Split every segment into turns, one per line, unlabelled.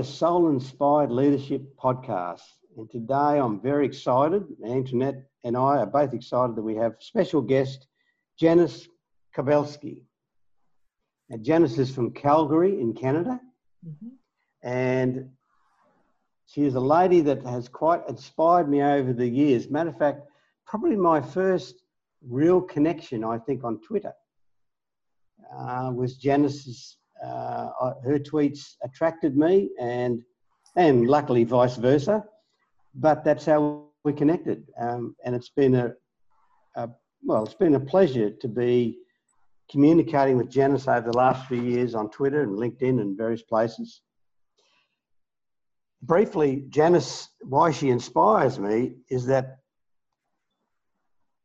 To Soul Inspired Leadership podcast. And today I'm very excited. Antoinette and I are both excited that we have special guest Janice Kobelski. And Janice is from Calgary in Canada. Mm-hmm. And she is a lady that has quite inspired me over the years. Matter of fact, probably my first real connection, I think, on Twitter uh, was Janice's. Uh, her tweets attracted me, and and luckily vice versa. But that's how we connected, um, and it's been a, a well, it's been a pleasure to be communicating with Janice over the last few years on Twitter and LinkedIn and various places. Briefly, Janice, why she inspires me is that,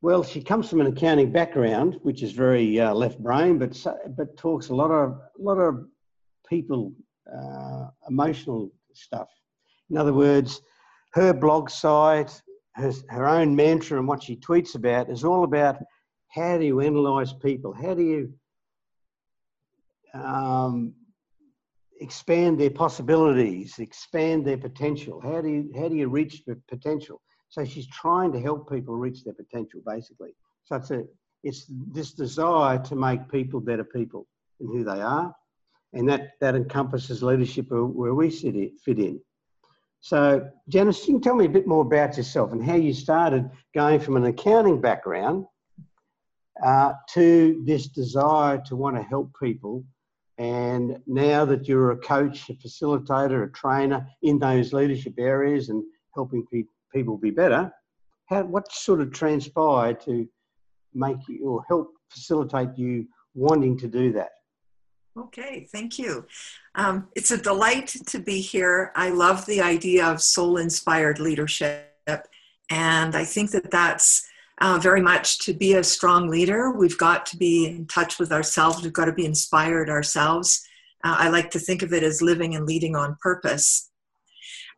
well, she comes from an accounting background, which is very uh, left brain, but but talks a lot of a lot of people uh, emotional stuff. In other words, her blog site, her, her own mantra, and what she tweets about is all about how do you analyze people? How do you um, expand their possibilities, expand their potential? How do you how do you reach the potential? So she's trying to help people reach their potential, basically. So it's a it's this desire to make people better people in who they are, and that that encompasses leadership where we sit it, fit in. So Janice, you can tell me a bit more about yourself and how you started going from an accounting background uh, to this desire to want to help people. And now that you're a coach, a facilitator, a trainer in those leadership areas and helping pe- people be better, how, what sort of transpired to make you or help facilitate you wanting to do that?
Okay, thank you. Um, it's a delight to be here. I love the idea of soul inspired leadership. And I think that that's uh, very much to be a strong leader. We've got to be in touch with ourselves, we've got to be inspired ourselves. Uh, I like to think of it as living and leading on purpose.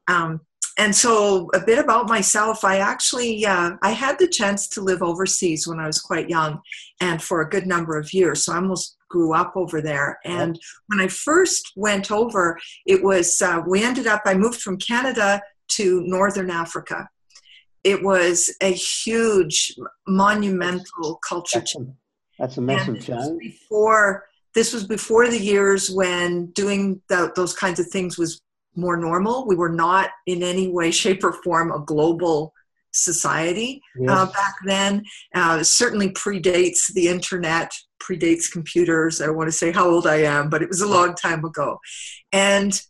Um, and so a bit about myself i actually uh, i had the chance to live overseas when i was quite young and for a good number of years so i almost grew up over there. And when i first went over it was uh, we ended up i moved from canada to northern africa. It was a huge monumental culture
that's a, that's a massive change.
before this was before the years when doing the, those kinds of things was more normal we were not in any way shape or form a global society uh, yes. uh, back then uh, certainly predates the internet predates computers i want to say how old i am but it was a long time ago and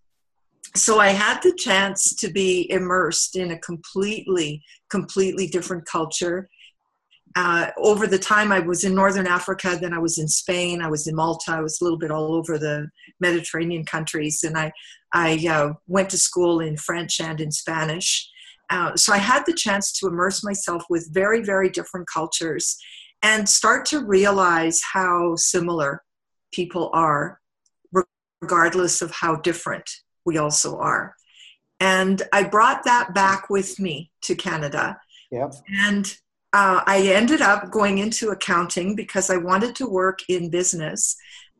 so I had the chance to be immersed in a completely, completely different culture. Uh, over the time I was in Northern Africa, then I was in Spain, I was in Malta, I was a little bit all over the Mediterranean countries, and I, I uh, went to school in French and in Spanish. Uh, so I had the chance to immerse myself with very, very different cultures and start to realize how similar people are, regardless of how different we also are. And I brought that back with me to Canada.
Yep.
And uh, I ended up going into accounting because I wanted to work in business,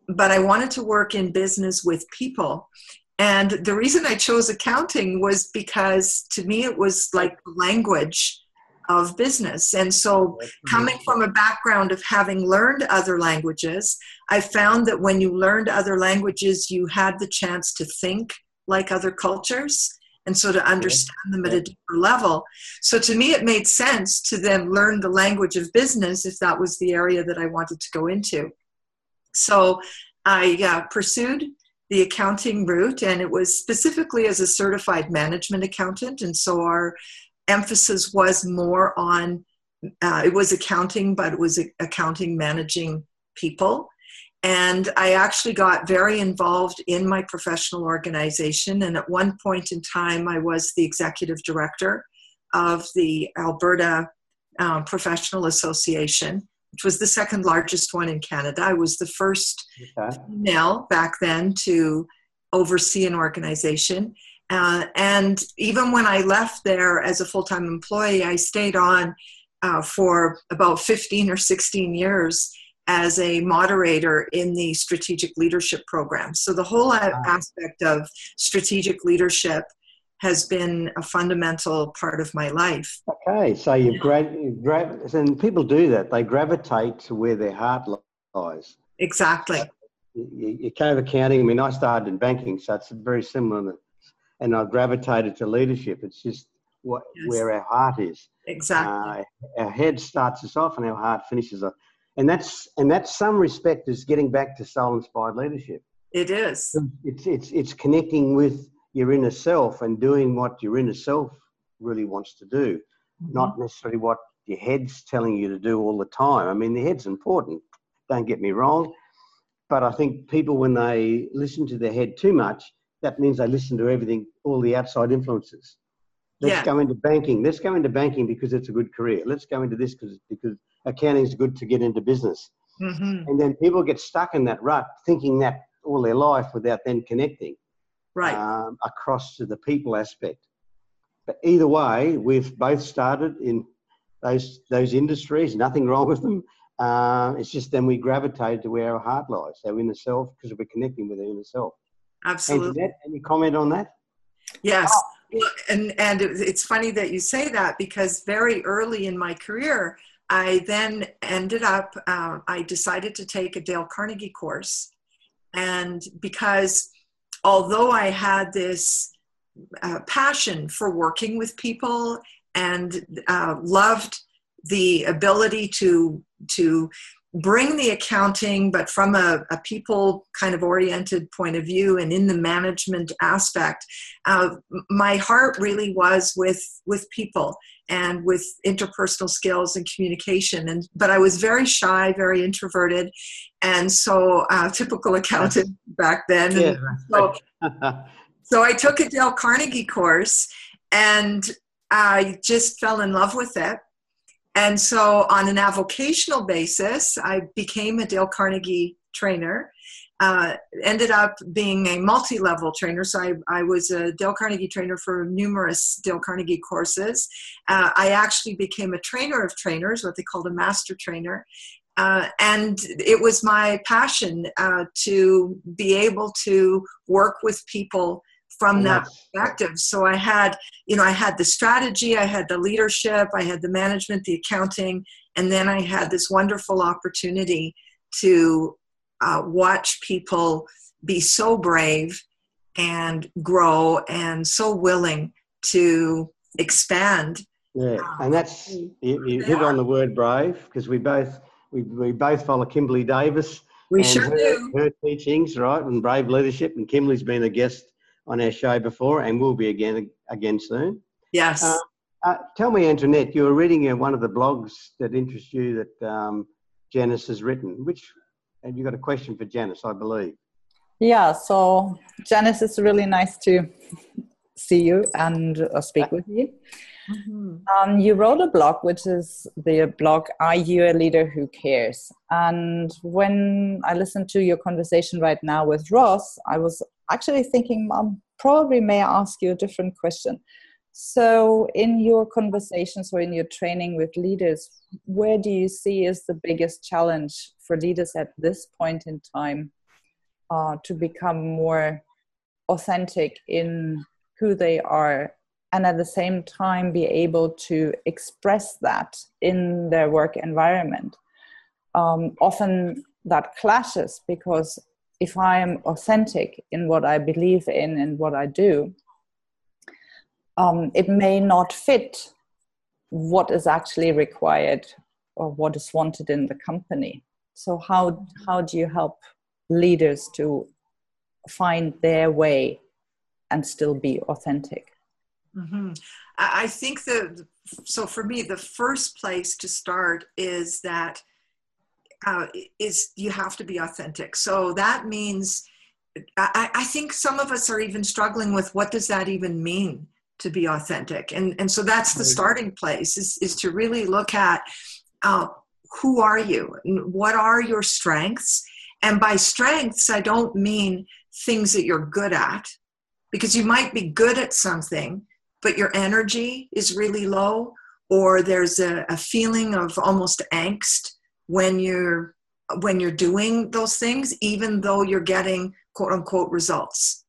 but I wanted to work in business with people. And the reason I chose accounting was because to me it was like language of business. And so, coming from a background of having learned other languages, I found that when you learned other languages, you had the chance to think like other cultures and so to understand them at a deeper level. So to me, it made sense to then learn the language of business if that was the area that I wanted to go into. So I uh, pursued the accounting route, and it was specifically as a certified management accountant. And so our emphasis was more on uh, it was accounting, but it was accounting managing people. And I actually got very involved in my professional organization. And at one point in time, I was the executive director of the Alberta um, Professional Association, which was the second largest one in Canada. I was the first okay. female back then to oversee an organization. Uh, and even when I left there as a full time employee, I stayed on uh, for about 15 or 16 years as a moderator in the strategic leadership program. So the whole aspect of strategic leadership has been a fundamental part of my life.
Okay, so you've gra- gra- and people do that. They gravitate to where their heart lies.
Exactly.
You, you came accounting. I mean, I started in banking, so it's very similar. And I gravitated to leadership. It's just what, yes. where our heart is.
Exactly.
Uh, our head starts us off, and our heart finishes us. And that's and that's some respect is getting back to soul inspired leadership.
It is.
It's it's it's connecting with your inner self and doing what your inner self really wants to do, mm-hmm. not necessarily what your head's telling you to do all the time. I mean, the head's important. Don't get me wrong, but I think people when they listen to their head too much, that means they listen to everything, all the outside influences. Let's yeah. go into banking. Let's go into banking because it's a good career. Let's go into this because because accounting is good to get into business. Mm-hmm. And then people get stuck in that rut, thinking that all their life without then connecting
right.
Um, across to the people aspect. But either way, we've both started in those those industries. Nothing wrong with them. Uh, it's just then we gravitated to where our heart lies, our inner self, because we're connecting with our inner self.
Absolutely.
Antoinette, any comment on that?
Yes. Oh. Well, and and it's funny that you say that because very early in my career, I then ended up, uh, I decided to take a Dale Carnegie course. And because although I had this uh, passion for working with people and uh, loved the ability to, to bring the accounting, but from a, a, people kind of oriented point of view and in the management aspect, uh, my heart really was with, with people and with interpersonal skills and communication. And but i was very shy very introverted. And so uh, typical accountant back then. Yeah. so, so i took a dale carnegie course and i just fell in love with it. And so on an avocational basis i became a dale carnegie trainer uh, ended up being a multi-level trainer. So I, I, was a Dale Carnegie trainer for numerous Dale Carnegie courses. Uh, I actually became a trainer of trainers, what they called a master trainer. Uh, and it was my passion uh, to be able to work with people from that perspective. So I had, you know, I had the strategy, I had the leadership, I had the management, the accounting, and then I had this wonderful opportunity to uh, watch people be so brave and grow and so willing to expand.
Yeah, and that's you, you hit on the word brave because we both we, we both follow Kimberly Davis.
We sure
her,
do.
Her teachings, right, and brave leadership. And Kimberly's been a guest on our show before, and will be again again soon.
Yes. Uh,
uh, tell me, Antoinette, you were reading uh, one of the blogs that interests you that um, Janice has written. Which and you got a question for Janice, I believe.
Yeah, so Janice, it's really nice to see you and uh, speak with you. Mm-hmm. Um, you wrote a blog, which is the blog "Are You a Leader Who Cares?" And when I listened to your conversation right now with Ross, I was actually thinking, Mom, probably may I ask you a different question. So, in your conversations or in your training with leaders, where do you see is the biggest challenge for leaders at this point in time uh, to become more authentic in who they are and at the same time be able to express that in their work environment? Um, often that clashes because if I am authentic in what I believe in and what I do, um, it may not fit what is actually required or what is wanted in the company. So how how do you help leaders to find their way and still be authentic?
Mm-hmm. I think that so for me the first place to start is that uh, is you have to be authentic. So that means I, I think some of us are even struggling with what does that even mean to be authentic. And and so that's the starting place is is to really look at uh, who are you? What are your strengths? And by strengths i don't mean things that you're good at because you might be good at something but your energy is really low or there's a, a feeling of almost angst when you're when you're doing those things, even though you're getting quote unquote results.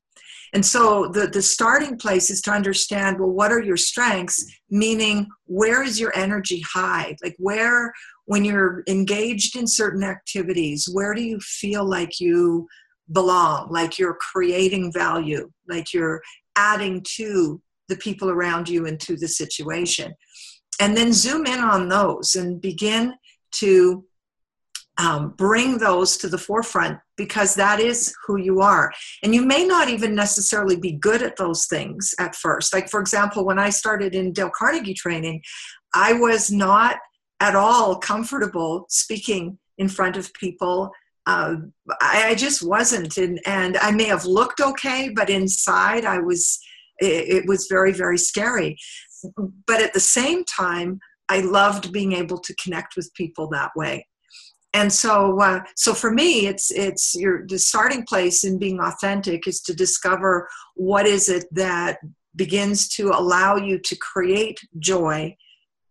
And so the, the starting place is to understand well, what are your strengths? Meaning, where is your energy high? Like, where, when you're engaged in certain activities, where do you feel like you belong, like you're creating value, like you're adding to the people around you and to the situation? And then zoom in on those and begin to um, bring those to the forefront because that is who you are. And you may not even necessarily be good at those things at first. Like, for example, when I started in Dale Carnegie training, I was not at all comfortable speaking in front of people. Uh, I, I, just wasn't. And, and I may have looked okay, but inside I was, it, it was very, very scary. But at the same time, I loved being able to connect with people that way and so uh, so for me it's it's your the starting place in being authentic is to discover what is it that begins to allow you to create joy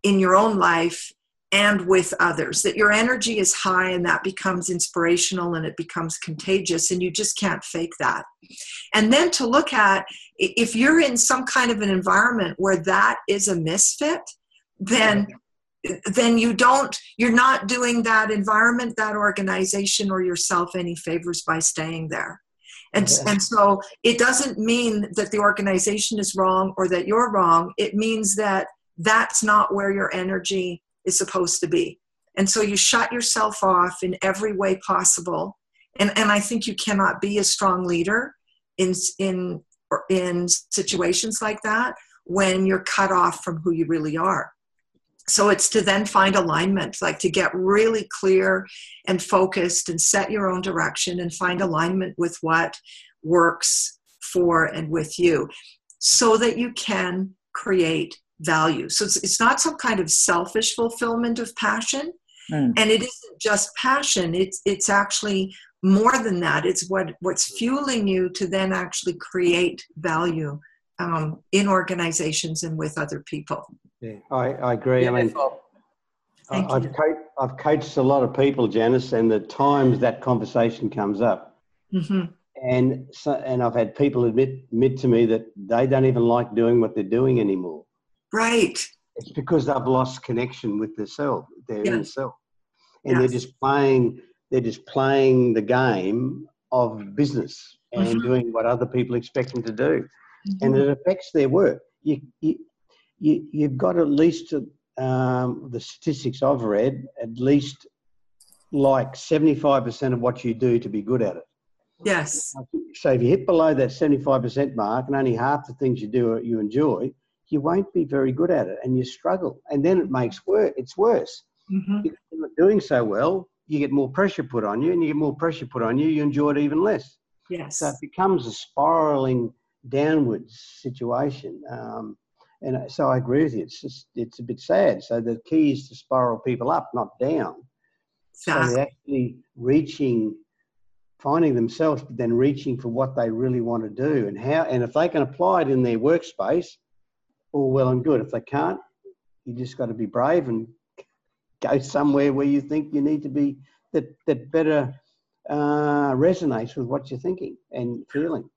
in your own life and with others that your energy is high and that becomes inspirational and it becomes contagious and you just can't fake that. And then to look at if you're in some kind of an environment where that is a misfit then then you don't you're not doing that environment that organization or yourself any favors by staying there. And, yeah. and so it doesn't mean that the organization is wrong or that you're wrong. It means that that's not where your energy is supposed to be. And so you shut yourself off in every way possible. And, and i think you cannot be a strong leader in in in situations like that when you're cut off from who you really are so it's to then find alignment like to get really clear and focused and set your own direction and find alignment with what works for and with you so that you can create value. So it's, it's not some kind of selfish fulfillment of passion. Mm. and it isn't just passion. It's it's actually more than that. It's what what's fueling you to then actually create value um, in organizations and with other people
yeah, I, I agree. I mean, Thank I've, co- I've coached a lot of people, Janice, and the times that conversation comes up. Mm-hmm. And so, and I've had people admit admit to me that they don't even like doing what they're doing anymore.
Right.
It's because they've lost connection with their self, their yes. inner self, and yes. they're just playing. They're just playing the game of business and mm-hmm. doing what other people expect them to do, mm-hmm. and it affects their work. You, you, you, you've got at least um, the statistics I've read, at least like 75% of what you do to be good at it.
Yes.
So if you hit below that 75% mark and only half the things you do you enjoy, you won't be very good at it and you struggle. And then it makes work, it's worse. Mm-hmm. If you're not doing so well, you get more pressure put on you and you get more pressure put on you, you enjoy it even less.
Yes.
So it becomes a spiraling downwards situation. Um, and so I agree with you. It's just it's a bit sad. So the key is to spiral people up, not down. So they're actually reaching, finding themselves, but then reaching for what they really want to do, and how. And if they can apply it in their workspace, all well and good. If they can't, you just got to be brave and go somewhere where you think you need to be that that better uh, resonates with what you're thinking and feeling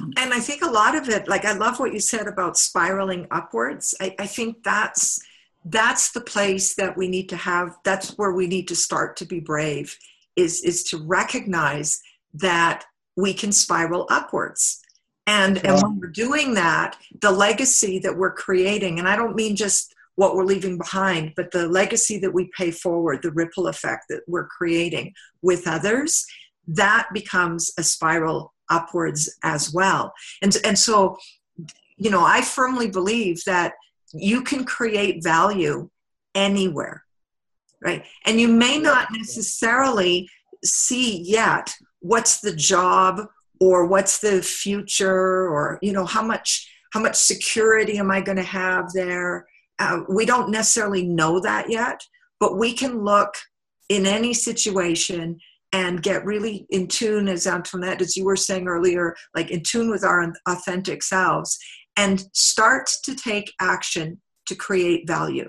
and i think a lot of it like i love what you said about spiraling upwards I, I, think that's that's the place that we need to have that's where we need to start to be brave is is to recognize that we can spiral upwards and sure. and when we're doing that the legacy that we're creating and i don't mean just what we're leaving behind but the legacy that we pay forward the ripple effect that we're creating with others that becomes a spiral upwards as well. And, and so, you know, I firmly believe that you can create value anywhere, right? And you may not necessarily see yet what's the job or what's the future or, you know, how much how much security am I going to have there? Uh, we don't necessarily know that yet, but we can look in any situation and get really in tune, as Antoinette, as you were saying earlier, like in tune with our authentic selves and start to take action to create value.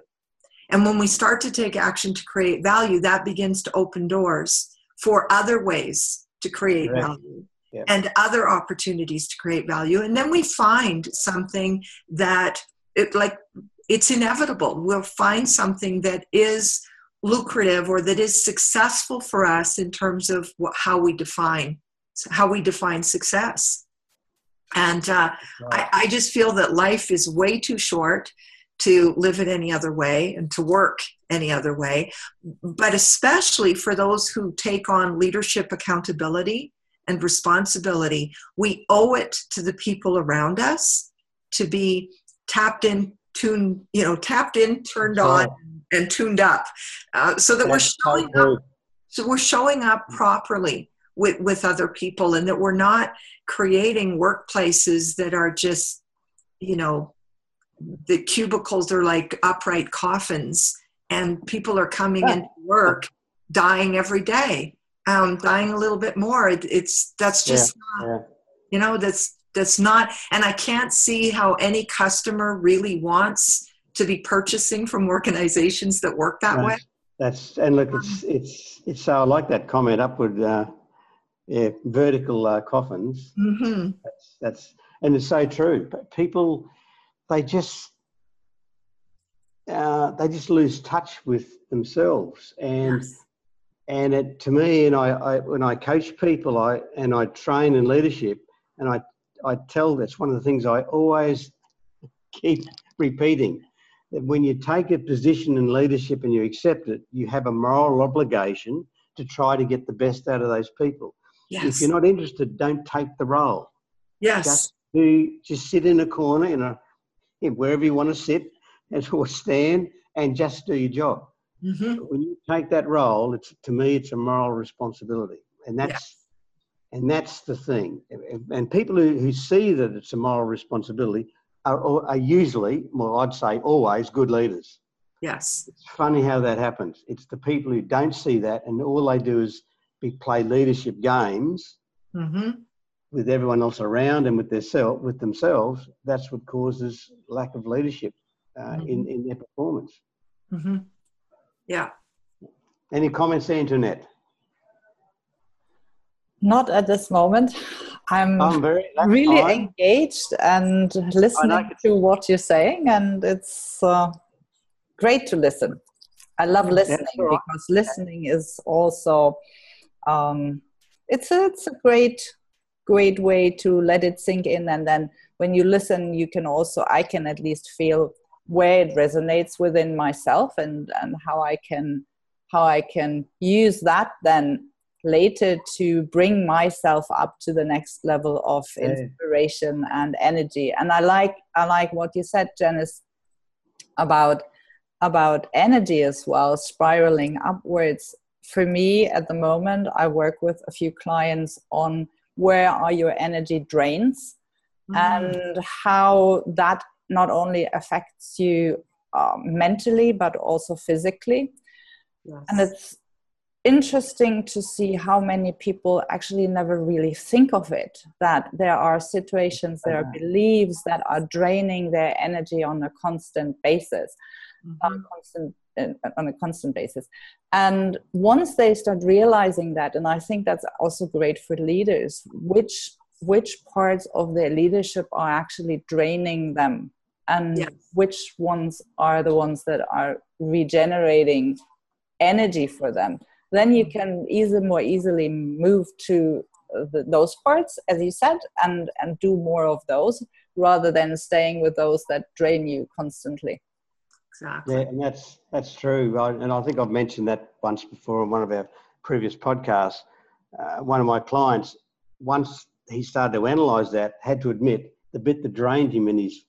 And when we start to take action to create value, that begins to open doors for other ways to create
Correct.
value
Yeah.
and other opportunities to create value. And then we find something that it like it's inevitable. We'll find something that is lucrative or that is successful for us in terms of what, how we define how we define success. And uh, I, I just feel that life is way too short to live it any other way and to work any other way. But especially for those who take on leadership accountability and responsibility, we owe it to the people around us to be tapped in, tuned, you know, tapped in, turned
That's
on, and tuned up, uh, so that we're showing up so we're showing up properly with, with other people and that we're not creating workplaces that are just you know the cubicles are like upright coffins and people are coming into work dying every day um, dying a little bit more. It, it's that's just not
Yeah.
you know that's that's not and i can't see how any customer really wants to be purchasing from organizations that work that way
That's, that's and look, it's it's it's so I like that comment. Upward, uh, yeah, vertical uh, coffins.
hmm
That's that's and it's so true. But people, they just uh, they just lose touch with themselves and.
Yes.
and it to me and I, I when i coach people i and i train in leadership and i i tell that's one of the things i always keep repeating that when you take a position in leadership and you accept it you have a moral obligation to try to get the best out of those people.
Yes.
if you're not interested don't take the role.
Yes.
Just do just sit in a corner in a in wherever you want to sit and or stand and just do your job.
Hmm
when you take that role, it's to me, it's a moral responsibility, and that's and that's the thing. And- people who, who see that it's a moral responsibility are, are usually, well, I'd say always, good leaders.
Yes.
It's funny how that happens. It's the people who don't see that, and all they do is be play leadership games
hmm
with everyone else around and with their self, with themselves. That's what causes lack of leadership uh, in in their performance.
hmm Yeah.
Any comments, Antoinette?
Not at this moment. I'm
I'm very
really
fine.
engaged and listening to what you're saying, and it's uh, great to listen. I love listening
all right.
because listening is also um, it's a, it's a great great way to let it sink in, and then when you listen, you can also I can at least feel where it resonates within myself and and how I can how I can use that then later to bring myself up to the next level of inspiration and energy and i like i like what you said janice about about energy as well spiraling upwards for me at the moment i work with a few clients on where are your energy drains
Mm.
and how that not only affects you um, mentally but also physically
Yes.
and it's interesting to see how many people actually never really think of it that there are situations there are beliefs that are draining their energy on a constant basis
Mhm.
on a constant uh, on a constant basis and once they start realizing that and i think that's also great for leaders which which parts of their leadership are actually draining them and
Yes.
which ones are the ones that are regenerating energy for them then you can easily more easily move to uh, the, those parts as you said and and do more of those rather than staying with those that drain you constantly
Exactly.
Yeah, and that's that's true. I, and I think I've mentioned that once before in one of our previous podcasts. Uh, one of my clients, once he started to analyse that, had to admit the bit that drained him in his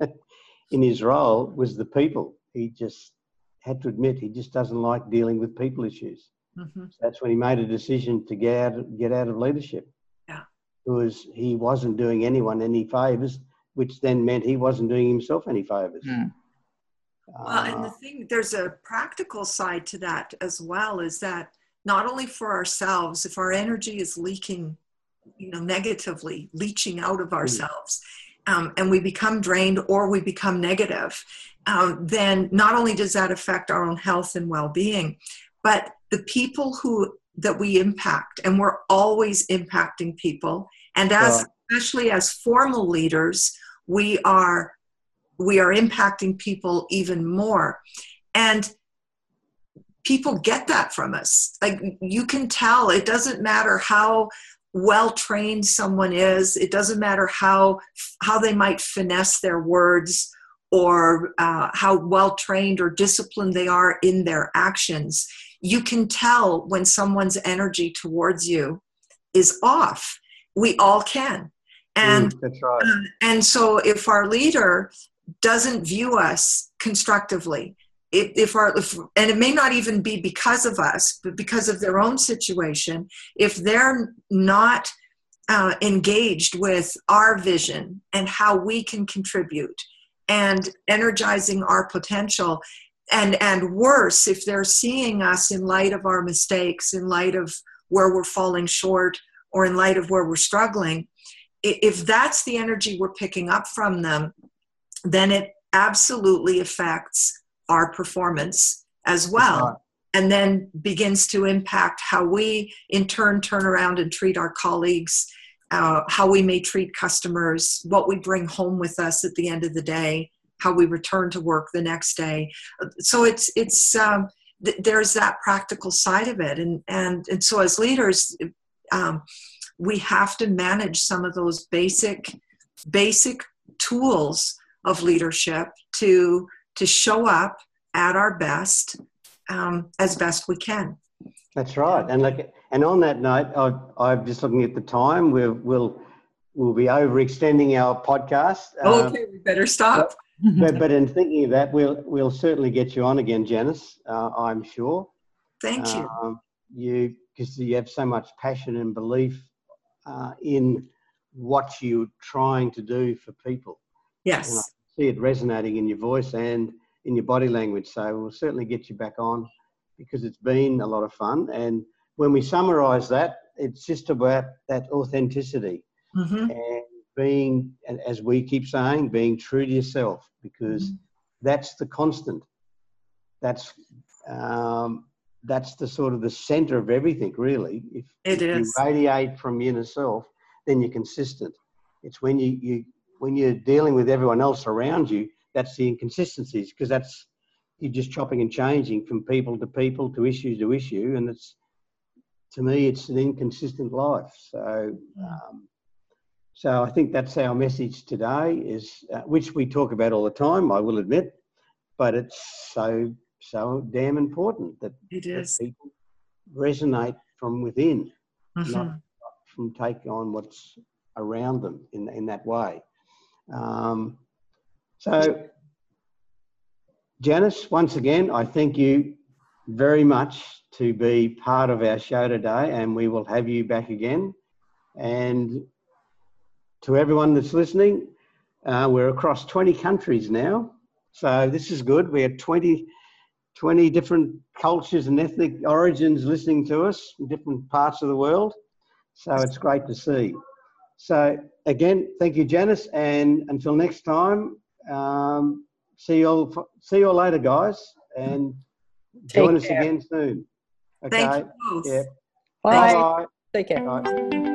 in his role was the people. He just had to admit he just doesn't like dealing with people issues.
Mhm.
That's when he made a decision to get out, get out of leadership.
Yeah.
Because he wasn't doing anyone any favours, which then meant he wasn't doing himself any favours.
Mm.
Well, and the
Uh,
thing, there's a practical side to that as well, is that not only for ourselves, if our energy is leaking, you know, negatively, leaching out of ourselves, um, and we become drained or we become negative, um, then not only does that affect our own health and well-being, but the people who that we impact, and we're always impacting people, and as yeah. especially as formal leaders, we are we are impacting people even more, and people get that from us. Like you can tell, it doesn't matter how well trained someone is it doesn't matter how how they might finesse their words or uh, how well trained or disciplined they are in their actions you can tell when someone's energy towards you is off we all can and
mm, right.
uh, and so if our leader doesn't view us constructively if, if our if, and it may not even be because of us but because of their own situation if they're not uh, engaged with our vision and how we can contribute and energizing our potential and and worse if they're seeing us in light of our mistakes in light of where we're falling short or in light of where we're struggling if that's the energy we're picking up from them then it absolutely affects our performance as well and then begins to impact how we in turn turn around and treat our colleagues uh, how we may treat customers what we bring home with us at the end of the day how we return to work the next day so it's it's um, th- there's that practical side of it and and and so as leaders um, we have to manage some of those basic basic tools of leadership to to show up at our best um, as best we can.
That's right. And like, and on that note, I, am just looking at the time. We'll we'll we'll be overextending our podcast.
Um, okay, we better stop.
But, but in thinking of that, we'll we'll certainly get you on again, Janice. Uh, I'm sure.
Thank you.
Um, you because you have so much passion and belief uh, in what you're trying to do for people.
Yes I
see it resonating in your voice and in your body language. So we'll certainly get you back on because it's been a lot of fun. And when we summarize that, it's just about that authenticity mm-hmm. And being, as we keep saying, being true to yourself because mm-hmm. that's the constant. That's um, that's the sort of the center of everything, really. If,
it
if
is.
you radiate from your inner self, then you're consistent. It's when you, you when you're dealing with everyone else around you, that's the inconsistencies because that's you're just chopping and changing from people to people to issue to issue, and it's to me it's an inconsistent life. So, um, so I think that's our message today, is uh, which we talk about all the time. I will admit, but it's so so damn important that,
it is.
That people resonate from within, mm-hmm. not from taking on what's around them in in that way. Um, so, Janice, once again, I thank you very much to be part of our show today, and we will have you back again. And to everyone that's listening, uh, we're across 20 countries now. So this is good. We have 20, 20 different cultures and ethnic origins listening to us in different parts of the world. So it's great to see. So again, thank you, Janice, and until next time, um, see you all. See you all later, guys, and Take join care. us again soon.
Okay. Thank you.
Yeah.
Bye. Bye. Take care.
Bye.